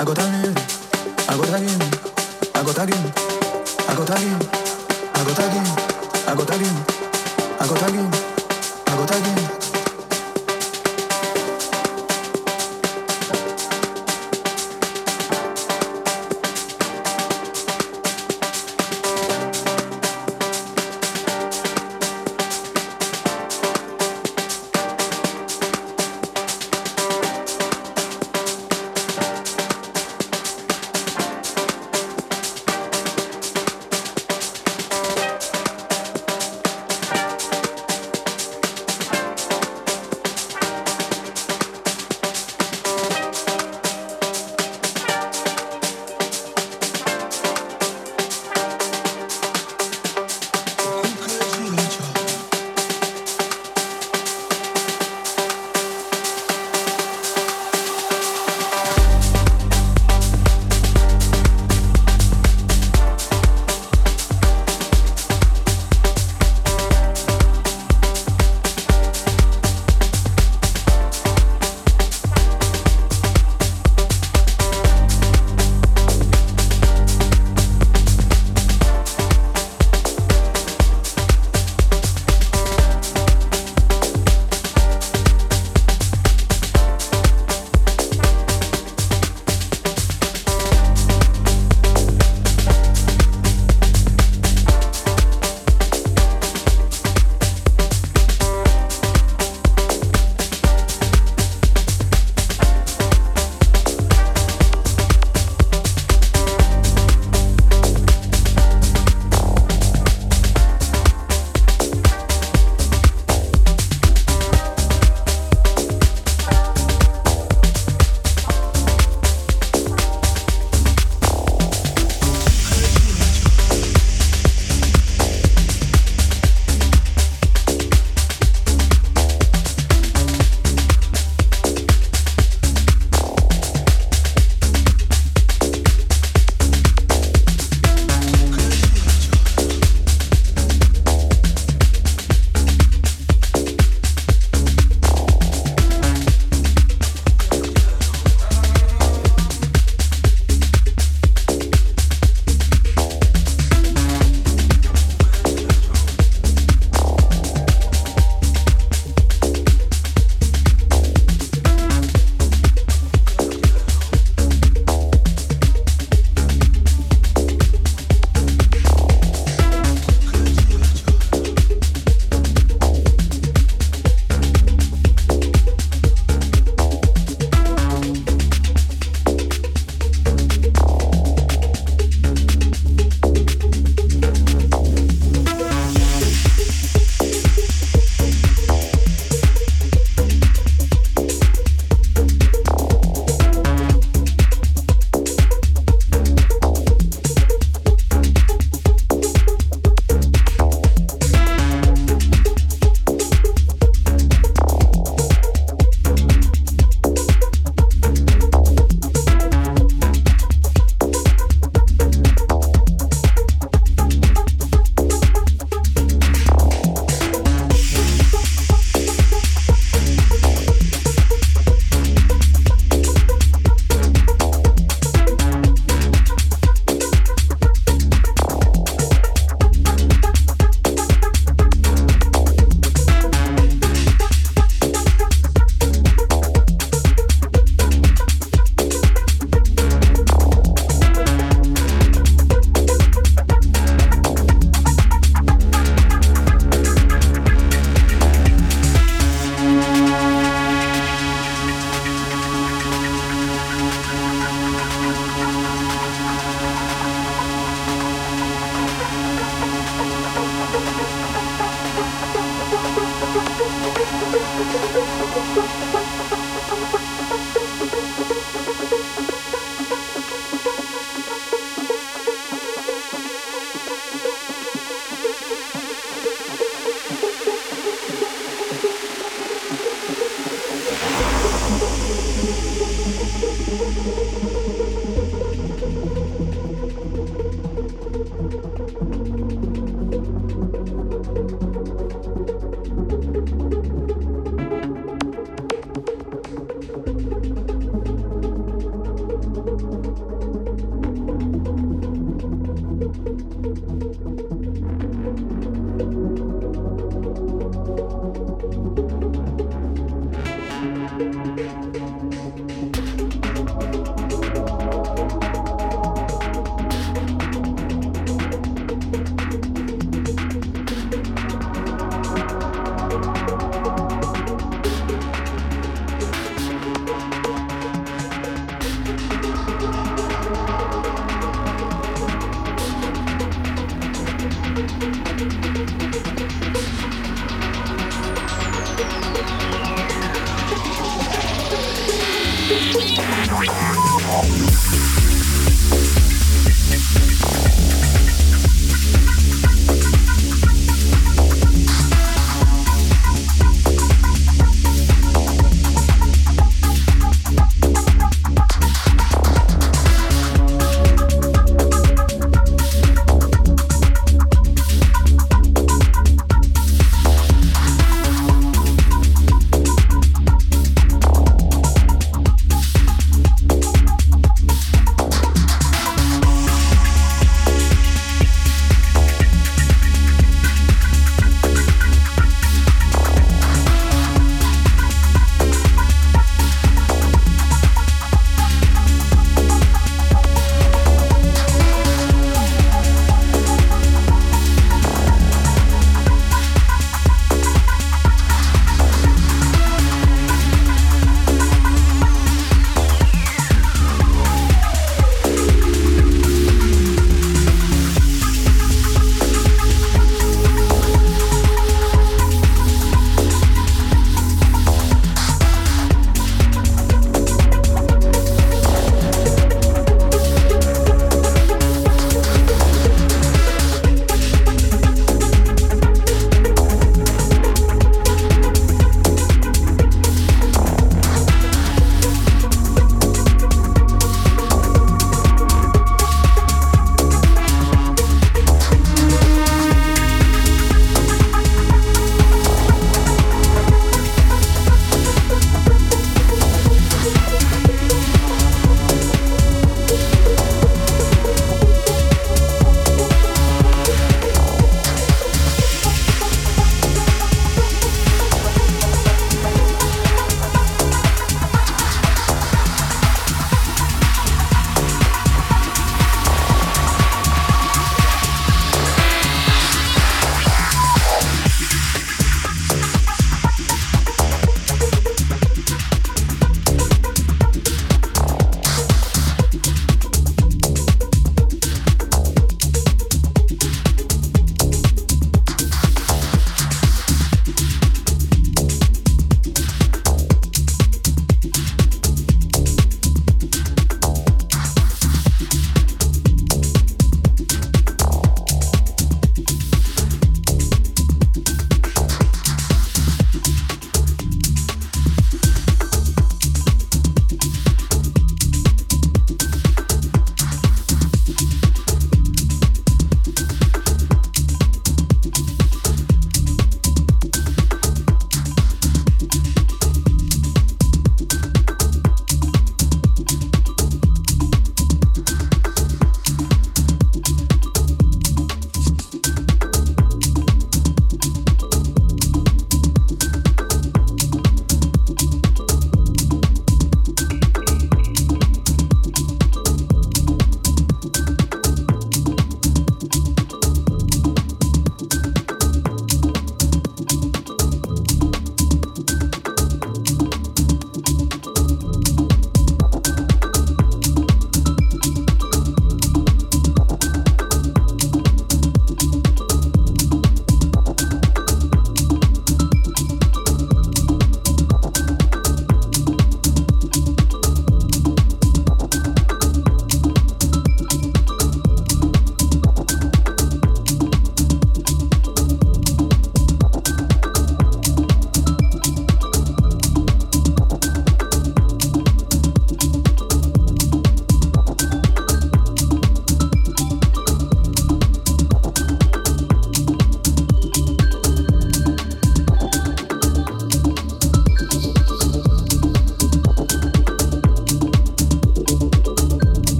I got again.